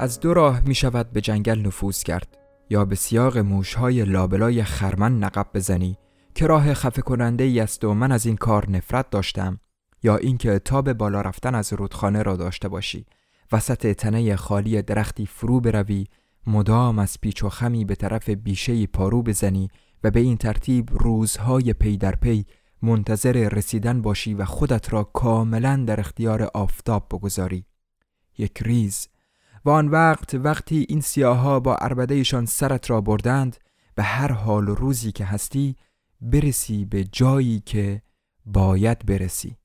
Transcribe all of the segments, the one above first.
از دو راه می شود به جنگل نفوذ کرد. یا به سیاق موشهای لابلای خرمن نقب بزنی که راه خفه کننده ای است و من از این کار نفرت داشتم یا اینکه تاب بالا رفتن از رودخانه را داشته باشی. وسط تنه خالی درختی فرو بروی مدام از پیچ و خمی به طرف بیشه پارو بزنی و به این ترتیب روزهای پی در پی منتظر رسیدن باشی و خودت را کاملا در اختیار آفتاب بگذاری. یک ریز و آن وقت وقتی این سیاها با عربدهشان سرت را بردند به هر حال و روزی که هستی برسی به جایی که باید برسی.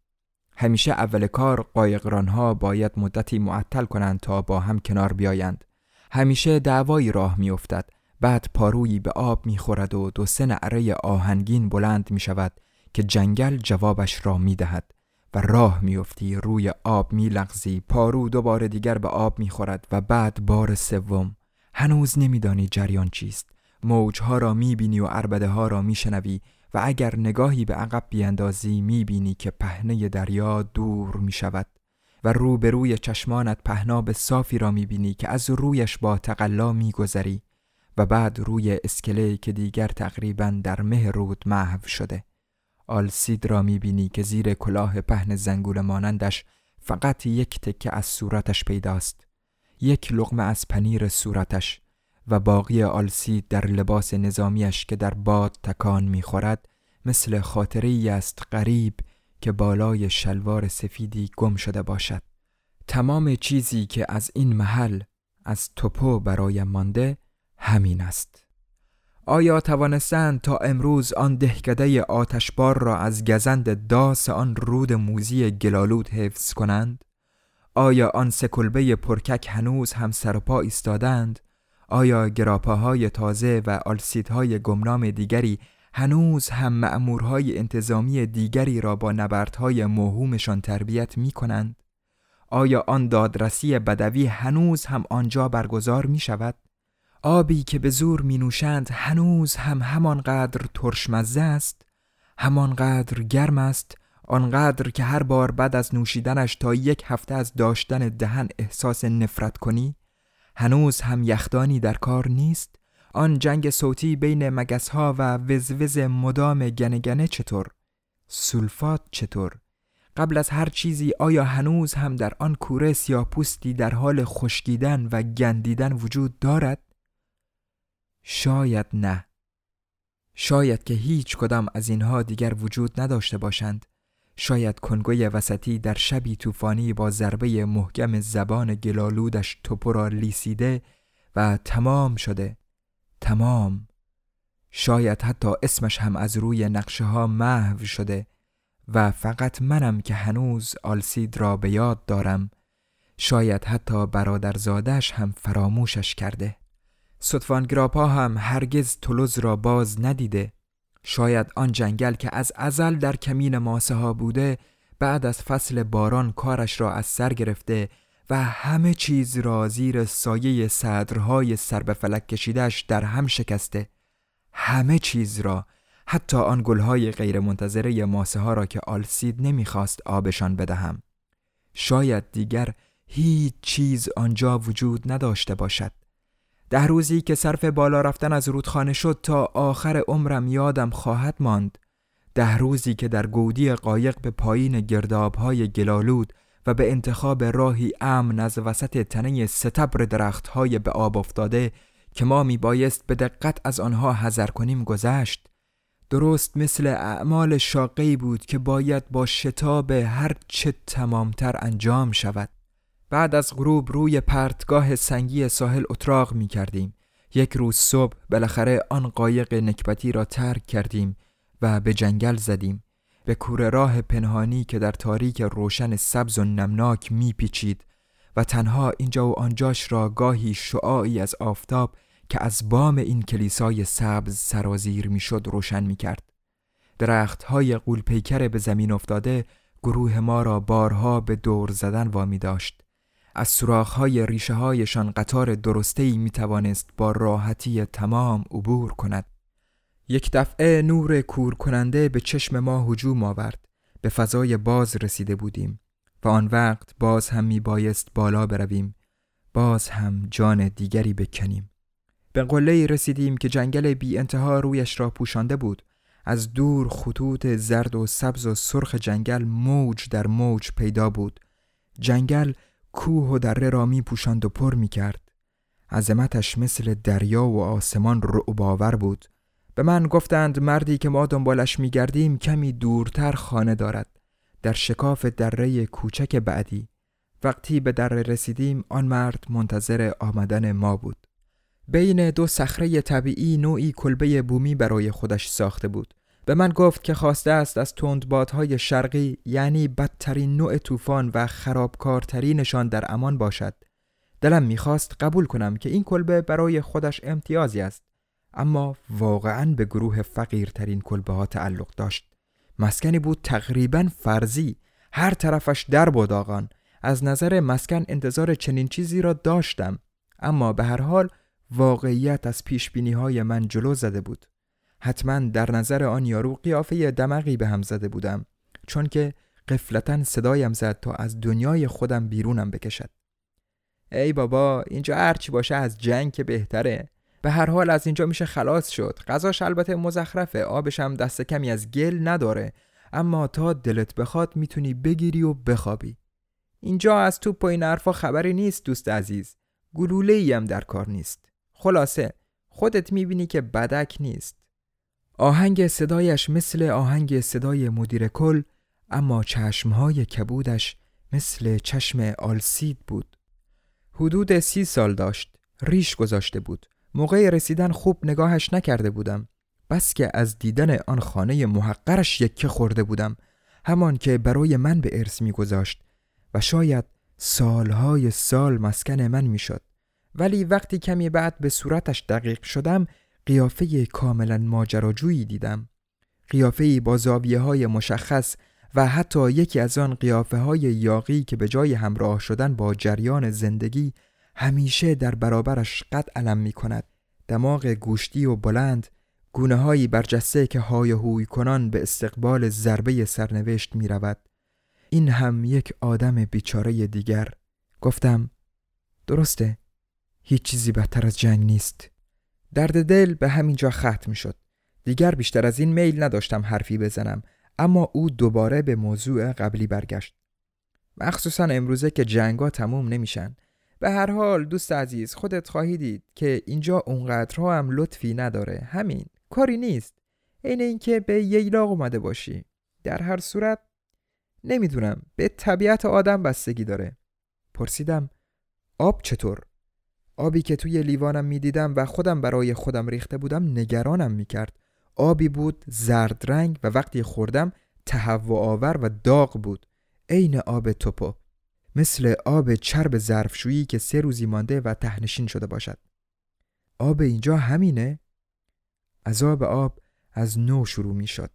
همیشه اول کار قایقرانها باید مدتی معطل کنند تا با هم کنار بیایند. همیشه دعوایی راه میافتد. بعد پارویی به آب می‌خورد و دو سه نعره آهنگین بلند می شود که جنگل جوابش را می دهد و راه میافتی روی آب میلغزی پارو دوباره دیگر به آب می‌خورد و بعد بار سوم. هنوز نمیدانی جریان چیست. موجها را می‌بینی و عربده ها را میشنوی و اگر نگاهی به عقب بیاندازی می‌بینی که پهنه دریا دور می‌شود و رو به روی چشمانت پهناب صافی را می‌بینی که از رویش با تقلا میگذری و بعد روی اسکله که دیگر تقریبا در مه رود محو شده. آلسید را می‌بینی که زیر کلاه پهن زنگول مانندش فقط یک تکه از صورتش پیداست. یک لغمه از پنیر صورتش و باقی آلسید در لباس نظامیش که در باد تکان می‌خورد مثل خاطره ای است غریب که بالای شلوار سفیدی گم شده باشد. تمام چیزی که از این محل از توپو برای مانده همین است. آیا توانستند تا امروز آن دهکده آتشبار را از گزند داس آن رود موزی گلالود حفظ کنند؟ آیا آن سکلبه پرکک هنوز هم سر پا ایستادند آیا گراپاهای تازه و آلسیدهای گمنام دیگری هنوز هم مأمورهای انتظامی دیگری را با نبردهای موهومشان تربیت می کنند؟ آیا آن دادرسی بدوی هنوز هم آنجا برگزار می شود؟ آبی که به زور می نوشند هنوز هم همانقدر ترشمزه است؟ همانقدر گرم است؟ آنقدر که هر بار بعد از نوشیدنش تا یک هفته از داشتن دهن احساس نفرت کنی؟ هنوز هم یخدانی در کار نیست؟ آن جنگ صوتی بین مگس و وزوز مدام گنگنه چطور؟ سولفات چطور؟ قبل از هر چیزی آیا هنوز هم در آن کوره سیاپوستی در حال خشکیدن و گندیدن وجود دارد؟ شاید نه. شاید که هیچ کدام از اینها دیگر وجود نداشته باشند. شاید کنگوی وسطی در شبی طوفانی با ضربه محکم زبان گلالودش توپو را لیسیده و تمام شده. تمام. شاید حتی اسمش هم از روی نقشه ها محو شده و فقط منم که هنوز آلسید را به یاد دارم. شاید حتی برادرزادش هم فراموشش کرده. ستفانگراپا هم هرگز تولوز را باز ندیده. شاید آن جنگل که از ازل در کمین ماسه ها بوده بعد از فصل باران کارش را از سر گرفته و همه چیز را زیر سایه صدرهای سر به فلک کشیدش در هم شکسته. همه چیز را حتی آن گلهای غیرمنتظره ماسه ها را که آلسید نمی‌خواست آبشان بدهم. شاید دیگر هیچ چیز آنجا وجود نداشته باشد. ده روزی که صرف بالا رفتن از رودخانه شد تا آخر عمرم یادم خواهد ماند. ده روزی که در گودی قایق به پایین گردابهای گلالود و به انتخاب راهی امن از وسط تنه ستبر درختهای به آب افتاده که ما می بایست به دقت از آنها حذر کنیم گذشت. درست مثل اعمال شاقی بود که باید با شتاب هر چه تمامتر انجام شود. بعد از غروب روی پرتگاه سنگی ساحل اتراق می کردیم یک روز صبح بالاخره آن قایق نکبتی را ترک کردیم و به جنگل زدیم به کوره راه پنهانی که در تاریک روشن سبز و نمناک میپیچید و تنها اینجا و آنجاش را گاهی شعاعی از آفتاب که از بام این کلیسای سبز سرازیر می‌شد روشن می‌کرد. درخت های قولپیکر به زمین افتاده گروه ما را بارها به دور زدن وامی داشت. از سراخ های ریشه هایشان قطار درسته می توانست با راحتی تمام عبور کند. یک دفعه نور کور کننده به چشم ما هجوم آورد. به فضای باز رسیده بودیم و آن وقت باز هم می بایست بالا برویم. باز هم جان دیگری بکنیم. به قله رسیدیم که جنگل بی انتها رویش را پوشانده بود. از دور خطوط زرد و سبز و سرخ جنگل موج در موج پیدا بود. جنگل کوه و دره را می پوشاند و پر می کرد. عظمتش مثل دریا و آسمان رعباور بود. به من گفتند مردی که ما دنبالش می گردیم کمی دورتر خانه دارد. در شکاف دره کوچک بعدی. وقتی به دره رسیدیم آن مرد منتظر آمدن ما بود. بین دو صخره طبیعی نوعی کلبه بومی برای خودش ساخته بود. به من گفت که خواسته است از تندبادهای شرقی یعنی بدترین نوع طوفان و خرابکارترینشان در امان باشد. دلم می‌خواست قبول کنم که این کلبه برای خودش امتیازی است. اما واقعا به گروه فقیرترین کلبه ها تعلق داشت. مسکنی بود تقریبا فرضی. هر طرفش در بود آقان. از نظر مسکن انتظار چنین چیزی را داشتم. اما به هر حال واقعیت از پیش های من جلو زده بود. حتما در نظر آن یارو قیافه دمقی به هم زده بودم چون که قفلتا صدایم زد تا از دنیای خودم بیرونم بکشد. ای بابا اینجا هرچی باشه از جنگ که بهتره. به هر حال از اینجا میشه خلاص شد. غذاش البته مزخرفه. آبش هم دست کمی از گل نداره. اما تا دلت بخواد می‌تونی بگیری و بخوابی. اینجا از توپ و این حرفا خبری نیست دوست عزیز. گلوله هم در کار نیست. خلاصه خودت می‌بینی که بدک نیست. آهنگ صدایش مثل آهنگ صدای مدیر کل اما چشمهای کبودش مثل چشم آلسید بود. حدود سی سال داشت ریش گذاشته بود. موقع رسیدن خوب نگاهش نکرده بودم بس که از دیدن آن خانه محقرش یکه خورده بودم. همان که برای من به ارث میگذاشت و شاید سالهای سال مسکن من می‌شد. ولی وقتی کمی بعد به صورتش دقیق شدم قیافه کاملا ماجراجویی دیدم. قیافه با زاویه های مشخص و حتی یکی از آن قیافه های یاقی که به جای همراه شدن با جریان زندگی همیشه در برابرش قد علم می کند دماغ گوشتی و بلند گونه هایی برجسته که های هوی کنان به استقبال ضربه سرنوشت می رود. این هم یک آدم بیچاره دیگر. گفتم درسته. هیچ چیزی بهتر از جنگ نیست. درد دل به همینجا ختم شد دیگر بیشتر از این میل نداشتم حرفی بزنم اما او دوباره به موضوع قبلی برگشت. مخصوصا امروزه که جنگا تموم نمیشن. به هر حال دوست عزیز خودت خواهی دید که اینجا اونقدرها هم لطفی نداره. همین کاری نیست. عین اینکه به ییلاق اومده باشی. در هر صورت نمی‌دونم به طبیعت آدم بستگی داره. پرسیدم آب چطور؟ آبی که توی لیوانم می‌دیدم و خودم برای خودم ریخته بودم نگرانم می‌کرد آبی بود زرد رنگ و وقتی خوردم تهوع آور و داغ بود عین آب توپو مثل آب چرب ظرفشویی که سه روزی مانده و تهنشین شده باشد آب اینجا همینه؟ عذاب آب از نو شروع می شد.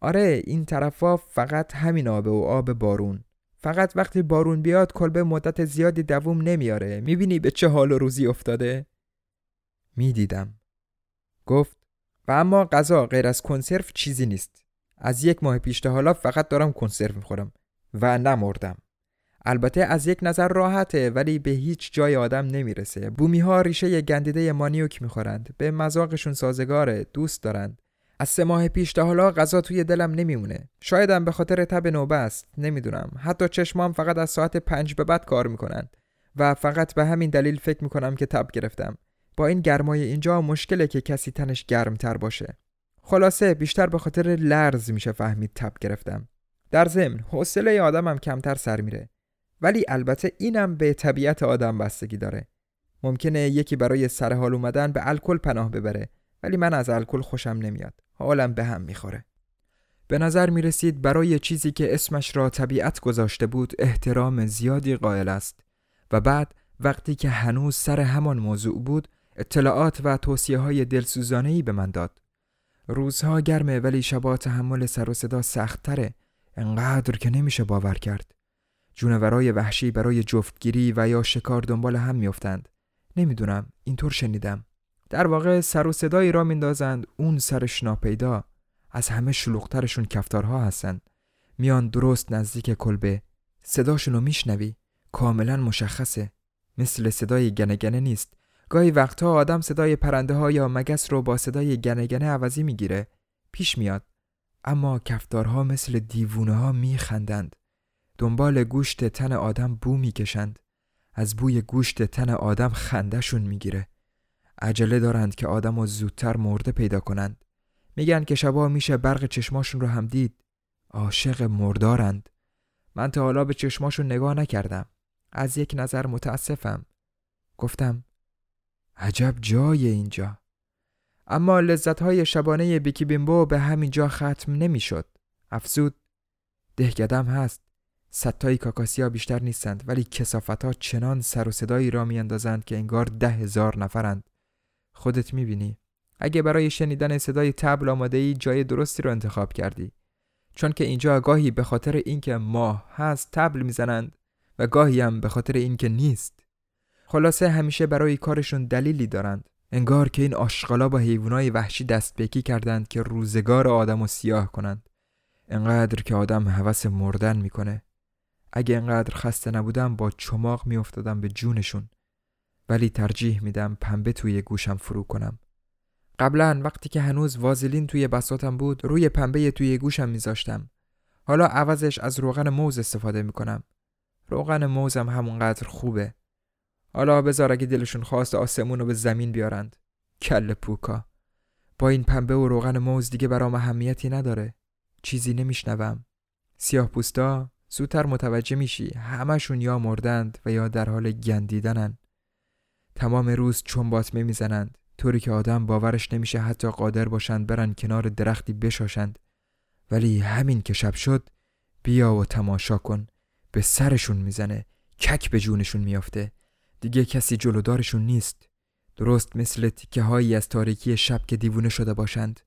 آره این طرفا فقط همین آب و آب بارون فقط وقتی بارون بیاد کلبه مدت زیادی دووم نمیاره. می‌بینی به چه حال و روزی افتاده؟ می‌دیدم. گفت و اما غذا غیر از کنسرو چیزی نیست. از یک ماه پیش تا حالا فقط دارم کنسرو می‌خورم و نمردم. البته از یک نظر راحته ولی به هیچ جای آدم نمی‌رسه. بومی ها ریشه گندیده مانیوک می‌خورند. به مذاقشون سازگاره دوست دارند. از سه ماه پیش تا حالا غذا توی دلم نمیمونه. شایدم به خاطر تب نوبه است. نمی‌دونم. حتی چشمام فقط از ساعت پنج به بعد کار می‌کنند و فقط به همین دلیل فکر می‌کنم که تب گرفتم. با این گرمای اینجا مشکله که کسی تنش گرمتر باشه. خلاصه بیشتر به خاطر لرز میشه فهمید تب گرفتم. در ضمن حوصله آدمم کمتر سر میره. ولی البته اینم به طبیعت آدم بستگی داره. ممکنه یکی برای سر حال اومدن به الکل پناه ببره ولی من از الکل خوشم نمیاد. حالم به هم می‌خوره. به نظر می رسید برای چیزی که اسمش را طبیعت گذاشته بود احترام زیادی قائل است و بعد وقتی که هنوز سر همان موضوع بود اطلاعات و توصیه های دلسوزانه به من داد. روزها گرمه ولی شبا تحمل سر و صدا سختتره. انقدر که نمیشه باور کرد. جونورای وحشی برای جفتگیری و یا شکار دنبال هم میافتند. نمی‌دونم اینطور شنیدم. در واقع سر و صدایی را میندازند. اون سرش ناپیدا. از همه شلوغترشون کفتارها هستند میان درست نزدیک کلبه. صداشونو میشنوی. کاملا مشخصه. مثل صدای گنگنه نیست. گاهی وقتها آدم صدای پرنده ها یا مگس رو با صدای گنگنه عوضی می‌گیره. پیش میاد. اما کفتارها مثل دیوونه ها میخندند. دنبال گوشت تن آدم بو می‌کشند. از بوی گوشت تن آدم خندهشون می‌گیره. عجله دارند که آدم رو زودتر مرده پیدا کنند. میگن که شبا میشه برق چشماشون رو هم دید. عاشق مردارند. من تا حالا به چشماشون نگاه نکردم. از یک نظر متاسفم. گفتم عجب جای اینجا. اما لذت های شبانه بیکی بیمبو به همین جا ختم نمی‌شد. افزود دهگدم هست. ستای کاکاسیا بیشتر نیستند ولی کسافت ها چنان سر و صدایی را میاندازند که انگار ده هزار نفرند. خودت می‌بینی. اگه برای شنیدن صدای تبل آماده ای جای درستی رو انتخاب کردی. چون که اینجا گاهی به خاطر اینکه ماه هست تبل می‌زنند و گاهی هم به خاطر اینکه نیست. خلاصه همیشه برای کارشون دلیلی دارند. انگار که این آشغالا با حیوانای وحشی دست بکی کردند که روزگار آدم و سیاه کنند. انقدر که آدم هوس مردن می‌کنه. اگه انقدر خسته نبودم با چماق میافتادم به جونشون. ولی ترجیح میدم پنبه توی گوشم فرو کنم. قبلا وقتی که هنوز وازلین توی بساتم بود روی پنبه توی گوشم میذاشتم. حالا عوضش از روغن موز استفاده می‌کنم. روغن موزم همونقدر خوبه. حالا بذار اگه دلشون خواست آسمون رو به زمین بیارند. کل پوکا. با این پنبه و روغن موز دیگه برام اهمیتی نداره. چیزی نمیشنوم. سیاه پوستا زودتر متوجه میشی همشون یا مردند و یا در حال گندیدنن. تمام روز چنباتمه می‌زنند. طوری که آدم باورش نمیشه حتی قادر باشند برن کنار درختی بشاشند. ولی همین که شب شد بیا و تماشا کن. به سرشون می‌زنه. کک به جونشون میافته. دیگه کسی جلودارشون نیست. درست مثل تیکه هایی از تاریکی شب که دیوونه شده باشند.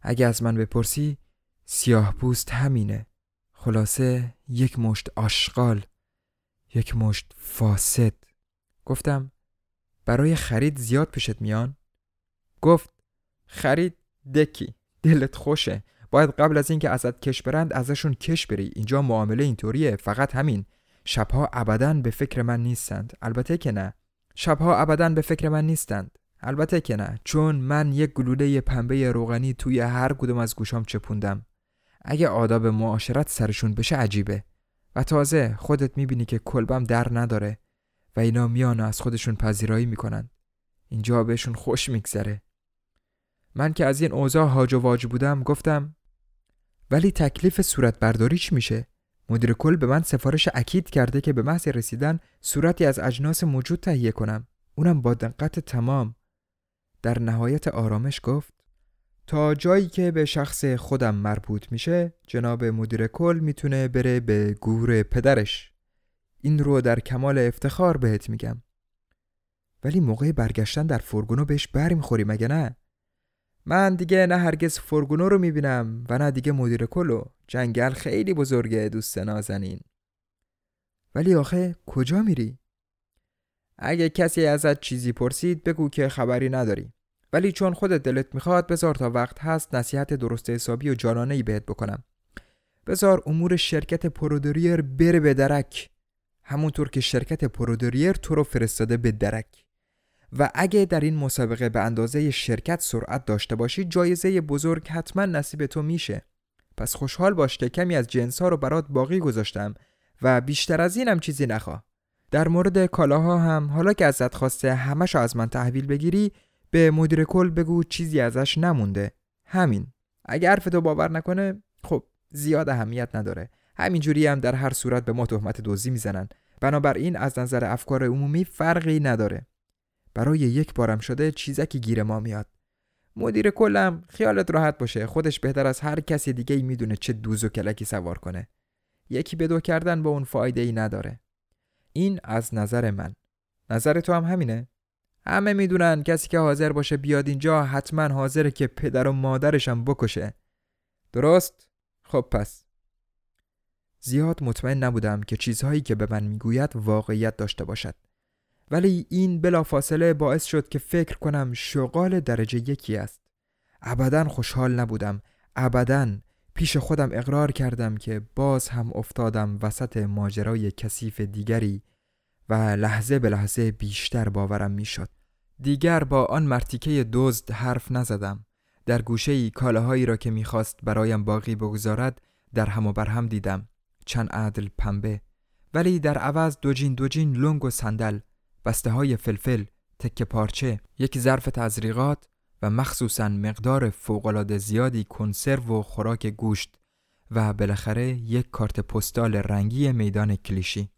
اگه از من بپرسی سیاه پوست همینه. خلاصه یک مشت آشغال یک مشت فاسد. گفتم برای خرید زیاد پیشت میان؟ گفت خرید دکی دلت خوشه. باید قبل از اینکه ازت کش برند ازشون کش بری. اینجا معامله اینطوریه. فقط همین. شبها ابدا به فکر من نیستند. البته که نه. شبها ابدا به فکر من نیستند. البته که نه. چون من یک گلوله پنبه روغنی توی هر کدوم از گوشام چپوندم. اگه آداب معاشرت سرشون بشه عجیبه. و تازه خودت می‌بینی که کلبم در نداره. و اینا میان از خودشون پذیرایی می‌کنن. اینجا بهشون خوش میگذره. من که از این اوضاع هاج و واج بودم گفتم ولی تکلیف صورت برداری چی میشه؟ مدیر کل به من سفارش اکید کرده که به محض رسیدن صورتی از اجناس موجود تهیه کنم. اونم با دقت تمام. در نهایت آرامش گفت تا جایی که به شخص خودم مربوط میشه جناب مدیر کل می‌تونه بره به گور پدرش. این رو در کمال افتخار بهت میگم. ولی موقع برگشتن در فرگونو بهش بر می‌خوری مگه نه؟ من دیگه نه هرگز فرگونو رو می‌بینم و نه دیگه مدیر کلو جنگل خیلی بزرگه دوست نازنین. ولی آخه کجا میری؟ اگه کسی ازت چیزی پرسید بگو که خبری نداری. ولی چون خودت دلت می‌خواد بذار تا وقت هست نصیحت درست حسابی و جانانه بهت بکنم. بذار امور شرکت پرودریر بره به درک. همونطور که شرکت پرودریر تو رو فرستاده به درک. و اگه در این مسابقه به اندازه شرکت سرعت داشته باشی جایزه بزرگ حتما نصیب تو میشه. پس خوشحال باش که کمی از جنس ها رو برات باقی گذاشتم و بیشتر از اینم چیزی نخواه. در مورد کالاها هم حالا که ازت خواسته همشو از من تحویل بگیری به مدیر کل بگو چیزی ازش نمونده. همین. اگر حرفتو باور نکنه خب زیاد اهمیت نداره. همینجوری هم در هر صورت به ما تهمت دزدی می‌زنن. بنابراین از نظر افکار عمومی فرقی نداره. برای یک بارم شده چیزکی گیر ما میاد. مدیر کلم خیالت راحت باشه. خودش بهتر از هر کسی دیگه می‌دونه چه دوز و کلکی سوار کنه. یکی به دو کردن با اون فایده ای نداره. این از نظر من. نظر تو هم همینه؟ همه می‌دونن کسی که حاضر باشه بیاد اینجا حتما حاضره که پدر و مادرشم بکشه. درست؟ خب پس. زیاد مطمئن نبودم که چیزهایی که به من می‌گوید واقعیت داشته باشد ولی این بلافاصله باعث شد که فکر کنم شغال درجه یکی است ابدا خوشحال نبودم ابدا پیش خودم اقرار کردم که باز هم افتادم وسط ماجرای کثیف دیگری و لحظه به لحظه بیشتر باورم می‌شد. دیگر با آن مرتیکه دزد حرف نزدم. در گوشه ای کالاهایی را که می‌خواست برایم باقی بگذارد در هم و بر هم دیدم. چند عدل پنبه ولی در عوض دوجین دوجین لنگ و صندل بسته های فلفل تکه پارچه یک ظرف تزریقات و مخصوصا مقدار فوقالعاده زیادی کنسرو و خوراک گوشت و بالاخره یک کارت پستال رنگی میدان کلیشی.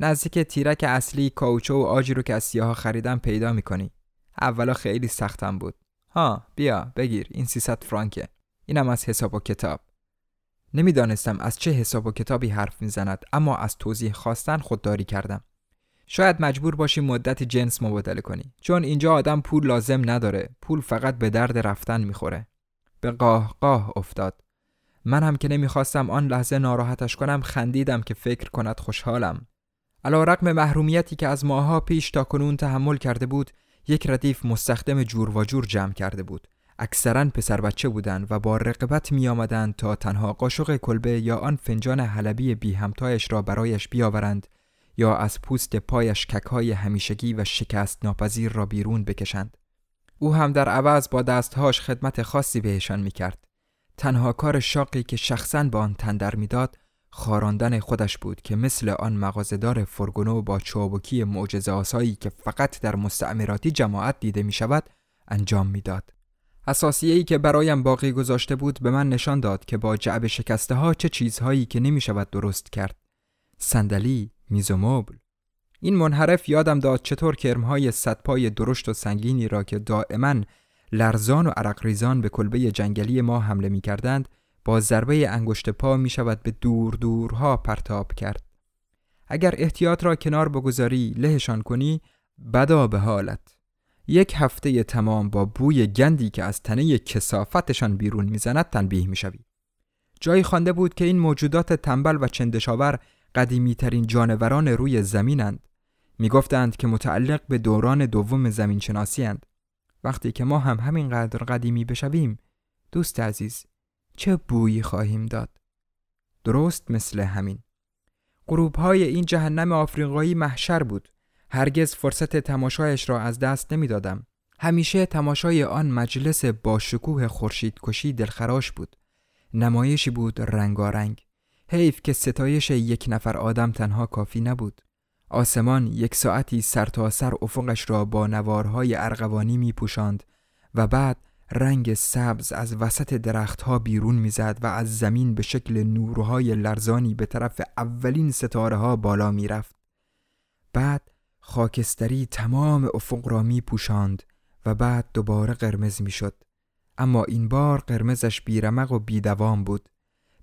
نزدیک تیرک اصلی کاوچو و آجی رو که از سیاه خریدم پیدا می‌کنی. اولا خیلی سختم بود. ها بیا بگیر این 300 فرانکه. اینم از حساب و کتاب. نمی‌دانستم از چه حساب و کتابی حرف می‌زند اما از توضیح خواستن خودداری کردم. شاید مجبور باشی مدت جنس مبادله کنی چون اینجا آدم پول لازم نداره پول فقط به درد رفتن می‌خوره. به قاه قاه افتاد. من هم که نمی‌خواستم آن لحظه ناراحتش کنم خندیدم که فکر کند خوشحالم. علا رقم محرومیتی که از ماها پیش تا کنون تحمل کرده بود یک ردیف مستخدم جور و جور جمع کرده بود. اکثرا پسر بچه بودند و با رقبت می آمدند تا تنها قاشق کلبه یا آن فنجان حلبی بی همتایش را برایش بیاورند یا از پوست پایش ککهای همیشگی و شکست ناپذیر را بیرون بکشند. او هم در عوض با دستهاش خدمت خاصی بهشان می کرد. تنها کار شاقی که شخصا با آن تندر می‌داد خاراندن خودش بود که مثل آن مغازدار فرگونو با چابکی معجزه آسایی که فقط در مستعمراتی جماعت دیده می شود انجام می‌داد. اساسیه ای که برایم باقی گذاشته بود به من نشان داد که با جعب شکسته ها چه چیزهایی که نمی شود درست کرد. صندلی، میز و مبل این منحرف یادم داد چطور کرمهای صدپای درشت و سنگینی را که دائما لرزان و عرقریزان به کلبه جنگلی ما حمله می کردند با ضربه انگشت پا می شود به دور دورها پرتاب کرد. اگر احتیاط را کنار بگذاری لهشان کنی بدا به حالت. یک هفته تمام با بوی گندی که از تنه کسافتشان بیرون می‌زند تنبیه می‌شوی. جایی خوانده بود که این موجودات تنبل و چندشاور قدیمی ترین جانوران روی زمینند می گفتند که متعلق به دوران دوم زمین. وقتی که ما هم همینقدر قدیمی بشویم دوست عزیز چه بویی خواهیم داد درست مثل همین غروب این جهنم آفریقایی محشر بود هرگز فرصت تماشایش را از دست نمی‌دادم. همیشه تماشای آن مجلس با شکوه خورشید کشی دلخراش بود نمایشی بود رنگارنگ حیف که ستایش یک نفر آدم تنها کافی نبود. آسمان یک ساعتی سرتاسر سر افقش را با نوارهای ارغوانی می پوشاند و بعد رنگ سبز از وسط درختها بیرون می‌زد و از زمین به شکل نورهای لرزانی به طرف اولین ستاره ها بالا می رفت. بعد خاکستری تمام افق را می پوشاند و بعد دوباره قرمز می شد. اما این بار قرمزش بیرمق و بیدوام بود.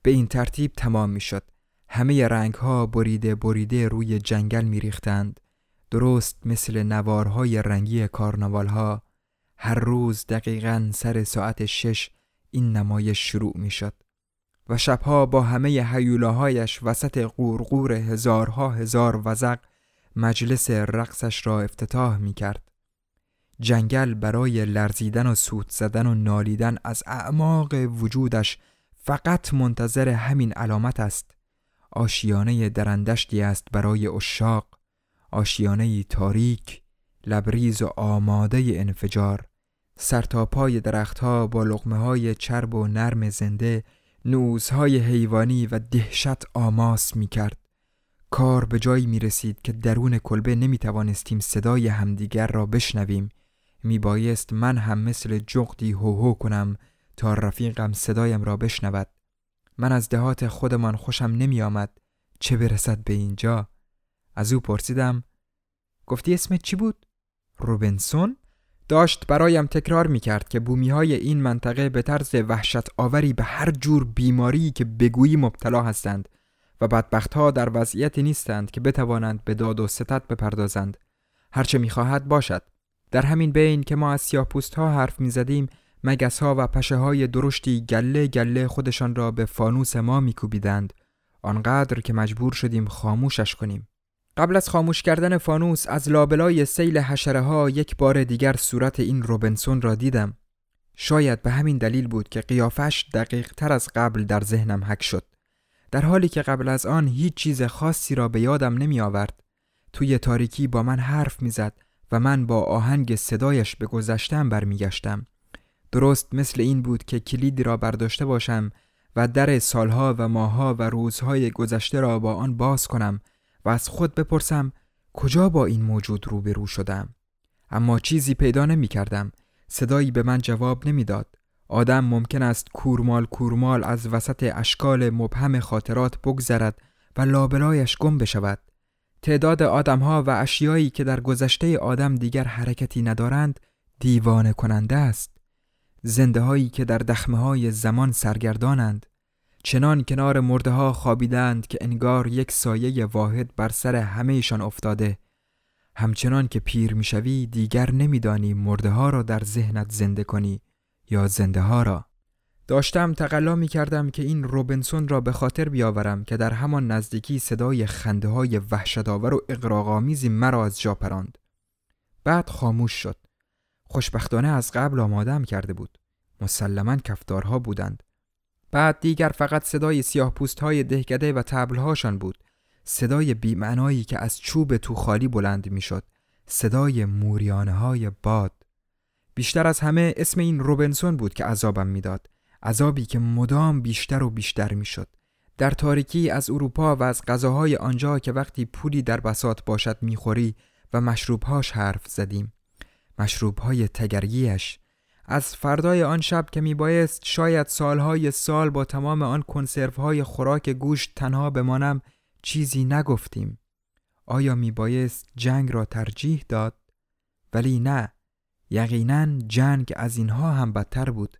به این ترتیب تمام می شد. همه رنگ ها بریده بریده روی جنگل می ریختند. درست مثل نوارهای رنگی کارناوال ها هر روز دقیقا سر ساعت شش این نمایش شروع می شد. و شبها با همه حیولاهایش وسط قورقور هزارها هزار وزق مجلس رقصش را افتتاح می کرد. جنگل برای لرزیدن و سوت زدن و نالیدن از اعماق وجودش فقط منتظر همین علامت است آشیانه درندشتی است برای اشاق آشیانه تاریک لبریز و آماده انفجار سرتاپای درختها با لغمه های چرب و نرم زنده نوزهای حیوانی و دهشت آماس می کرد. کار به جایی می رسید که درون کلبه نمی توانستیم صدای همدیگر را بشنویم. می بایست من هم مثل جغدی هوهو کنم تا رفیقم صدایم را بشنود. من از دهات خودمان خوشم نمی آمد چه برسد به اینجا؟ از او پرسیدم گفتی اسمت چی بود؟ روبنسون؟ داشت برایم تکرار می کرد که بومی های این منطقه به طرز وحشت آوری به هر جور بیماری که بگویی مبتلا هستند. و بدبختها در وضعیتی نیستند که بتوانند به داد و ستت بپردازند. هرچه می‌خواهد باشد. در همین بین که ما از سیاه ها حرف می زدیم مگس ها و پشه های درشتی گله گله خودشان را به فانوس ما میکوبیدند. آنقدر که مجبور شدیم خاموشش کنیم. قبل از خاموش کردن فانوس از لابلای سیل حشره ها یک بار دیگر صورت این روبنسون را دیدم. شاید به همین دلیل بود که قیافش دقیق تر از قبل در ذهنم حک شد. در حالی که قبل از آن هیچ چیز خاصی را به یادم نمی آورد توی تاریکی با من حرف می‌زد و من با آهنگ صدایش به گذشتم برمیگشتم. درست مثل این بود که کلیدی را برداشته باشم و در سالها و ماهها و روزهای گذشته را با آن باز کنم و از خود بپرسم کجا با این موجود روبرو شدم؟ اما چیزی پیدا نمی کردم صدایی به من جواب نمی‌داد. آدم ممکن است کورمال کورمال از وسط اشکال مبهم خاطرات بگذرد و لابلایش گم بشود. تعداد آدمها و اشیایی که در گذشته آدم دیگر حرکتی ندارند دیوانه کننده است. زنده هایی که در دخمه های زمان سرگردانند. چنان کنار مرده ها خوابیدند که انگار یک سایه واحد بر سر همهشان افتاده. همچنان که پیر می‌شوی دیگر نمیدانی مرده ها را در ذهنت زنده کنی. یا زنده ها را داشتم تقلا می کردم که این روبنسون را به خاطر بیاورم که در همان نزدیکی صدای خنده های وحشتاور و اقراغامیزی مرا از جا پراند. بعد خاموش شد. خوشبختانه از قبل آمادم کرده بود. مسلما کفتارها بودند. بعد دیگر فقط صدای سیاه پوست های دهکده و تبلهاشان بود. صدای بیمعنایی که از چوب تو خالی بلند می‌شد. صدای موریانه های باد. بیشتر از همه اسم این روبنسون بود که عذابم می‌داد. عذابی که مدام بیشتر و بیشتر می‌شد. در تاریکی از اروپا و از غذاهای آنجا که وقتی پولی در بسات باشد می‌خوری و مشروبهاش حرف زدیم. مشروبهای تگریش از فردای آن شب که میبایست شاید سالهای سال با تمام آن کنسروهای خوراک گوشت تنها بمانم چیزی نگفتیم. آیا میبایست جنگ را ترجیح داد؟ ولی نه یقینا جنگ از اینها هم بدتر بود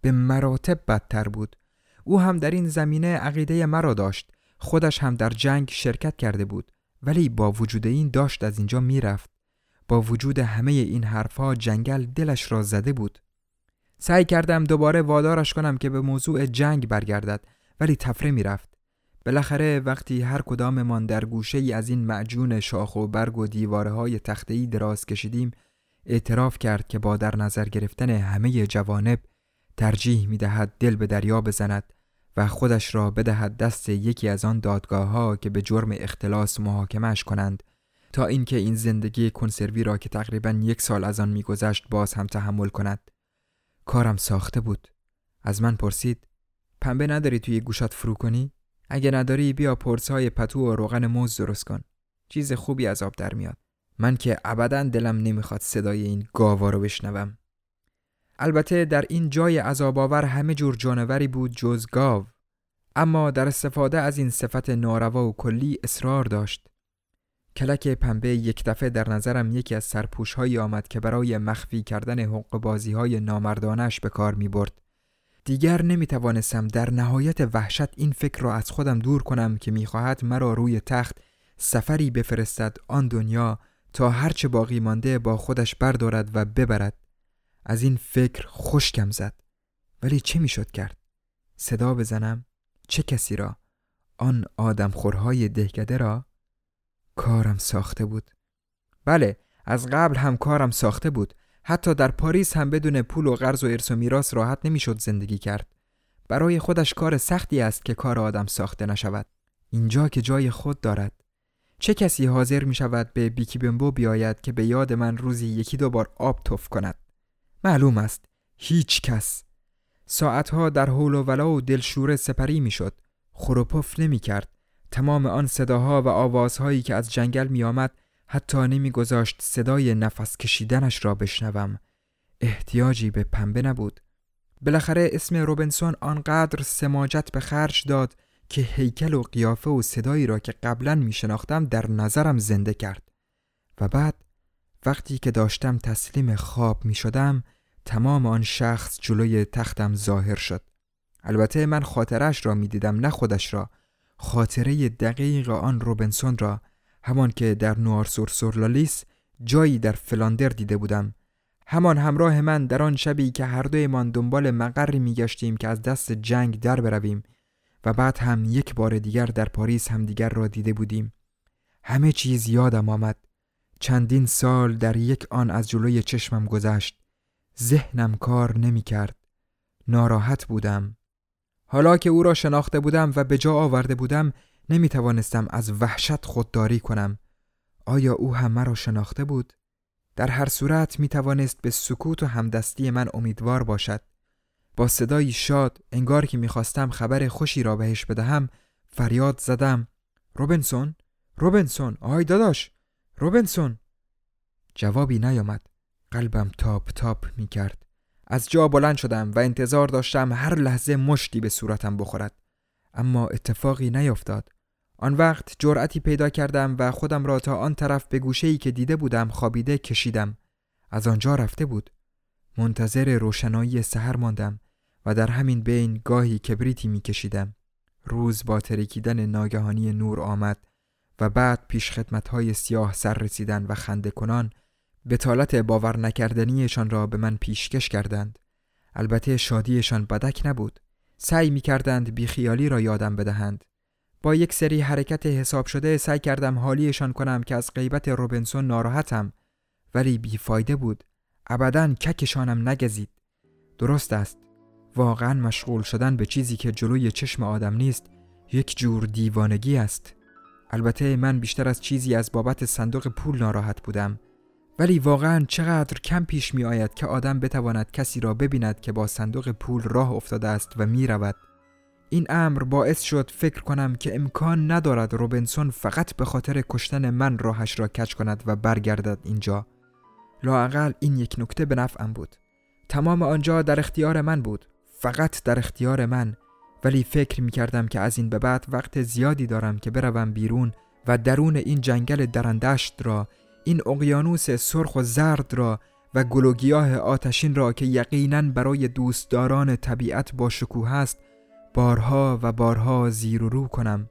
به مراتب بدتر بود. او هم در این زمینه عقیده مرا داشت. خودش هم در جنگ شرکت کرده بود ولی با وجود این داشت از اینجا می‌رفت. با وجود همه این حرفها جنگل دلش را زده بود. سعی کردم دوباره وادارش کنم که به موضوع جنگ برگردد ولی تفره می‌رفت. بالاخره وقتی هر کداممان در گوشه ای از این معجون شاخ و برگ و دیواره های تختهی دراز کشیدیم اعتراف کرد که با در نظر گرفتن همه جوانب ترجیح می دهد دل به دریا بزند و خودش را بدهد دست یکی از آن دادگاه ها که به جرم اختلاس محاکمش کنند تا اینکه این زندگی کنسروی را که تقریبا یک سال از آن میگذشت باز هم تحمل کند. کارم ساخته بود. از من پرسید پنبه نداری توی گوشات فرو کنی؟ اگه نداری بیا های پتو و روغن موز درست کن. چیز خوبی از آب در میاد. من که ابدا دلم نمی‌خواد صدای این گاوا رو بشنوم البته در این جای عذاباور همه جور جانوری بود جز گاو اما در استفاده از این صفت ناروا و کلی اصرار داشت کلک پنبه یک دفعه در نظرم یکی از سرپوش هایی آمد که برای مخفی کردن حق بازی های نامردانش به کار می برد. دیگر نمی توانستم در نهایت وحشت این فکر را از خودم دور کنم که می‌خواهد مرا روی تخت سفری بفرستد آن دنیا تا هرچه باقی مانده با خودش بردارد و ببرد از این فکر خشکم زد. ولی چه می‌شد کرد؟ صدا بزنم؟ چه کسی را؟ آن آدمخورهای دهکده را؟ کارم ساخته بود. بله از قبل هم کارم ساخته بود. حتی در پاریس هم بدون پول و قرض و ارث و میراث راحت نمی‌شد زندگی کرد. برای خودش کار سختی است که کار آدم ساخته نشود. اینجا که جای خود دارد. چه کسی حاضر می شود به بیکی بمبو بیاید که به یاد من روزی یکی دو بار آب تف کند؟ معلوم است هیچ کس. ساعتها در حول و ولا و دلشوره سپری می شد خروپف نمی کرد تمام آن صداها و آوازهایی که از جنگل می آمد حتی نمی گذاشت صدای نفس کشیدنش را بشنوم. احتیاجی به پنبه نبود. بالاخره اسم روبنسون آنقدر سماجت به خرج داد که هیکل و قیافه و صدایی را که قبلا می شناختم در نظرم زنده کرد. و بعد وقتی که داشتم تسلیم خواب می شدم تمام آن شخص جلوی تختم ظاهر شد. البته من خاطرش را می دیدم نه خودش را. خاطره دقیق آن روبنسون را همان که در نوارسور سورلالیس جایی در فلاندر دیده بودم. همان همراه من در آن شبی که هر دویمان دنبال مقری میگشتیم که از دست جنگ در برویم و بعد هم یک بار دیگر در پاریس همدیگر را دیده بودیم. همه چیز یادم آمد. چندین سال در یک آن از جلوی چشمم گذشت. ذهنم کار نمی کرد. ناراحت بودم. حالا که او را شناخته بودم و به جا آورده بودم نمی توانستم از وحشت خودداری کنم. آیا او هم مرا شناخته بود؟ در هر صورت می توانست به سکوت و همدستی من امیدوار باشد. با صدایی شاد انگار که می‌خواستم خبر خوشی را بهش بدهم فریاد زدم. روبنسون روبنسون آهای داداش روبنسون جوابی نیامد. قلبم تاپ تاپ می کرد از جا بلند شدم و انتظار داشتم هر لحظه مشتی به صورتم بخورد. اما اتفاقی نیفتاد آن وقت جرأتی پیدا کردم و خودم را تا آن طرف به گوشه‌ای که دیده بودم خوابیده کشیدم. از آنجا رفته بود. منتظر روشنایی سحر ماندم. و در همین بین گاهی کبریتی می کشیدم. روز با ترکیدن ناگهانی نور آمد و بعد پیش های سیاه سر رسیدن و خنده کنان بتالت باور نکردنیشان را به من پیشکش کردند. البته شادیشان بدک نبود. سعی می کردند بیخیالی را یادم بدهند. با یک سری حرکت حساب شده سعی کردم حالیشان کنم که از غیبت روبنسون ناراحتم ولی بیفایده بود. ابدا ککشانم نگزید. درست است. واقعا مشغول شدن به چیزی که جلوی چشم آدم نیست یک جور دیوانگی است البته من بیشتر از چیزی از بابت صندوق پول ناراحت بودم ولی واقعا چقدر کم پیش می آید که آدم بتواند کسی را ببیند که با صندوق پول راه افتاده است و می رود. این امر باعث شد فکر کنم که امکان ندارد روبنسون فقط به خاطر کشتن من راهش را کچ کند و برگردد اینجا. لاقل این یک نکته به نفعم بود. تمام آنجا در اختیار من بود. فقط در اختیار من ولی فکر می کردم که از این به بعد وقت زیادی دارم که بروم بیرون و درون این جنگل درندشت را این اقیانوس سرخ و زرد را و گلوگیاه آتشین را که یقینا برای دوستداران طبیعت با شکوه است بارها و بارها زیر و رو کنم.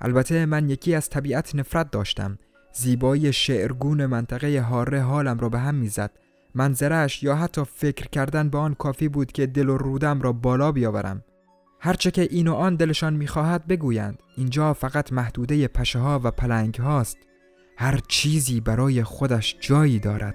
البته من یکی از طبیعت نفرت داشتم زیبایی شعرگون منطقه هاره حالم را به هم می‌زد. منظرش یا حتی فکر کردن به آن کافی بود که دل و رودم را بالا بیاورم. هرچه که این و آن دلشان می‌خواهد بگویند اینجا فقط محدوده پشه ها و پلنگ هاست هر چیزی برای خودش جایی دارد.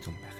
tomber.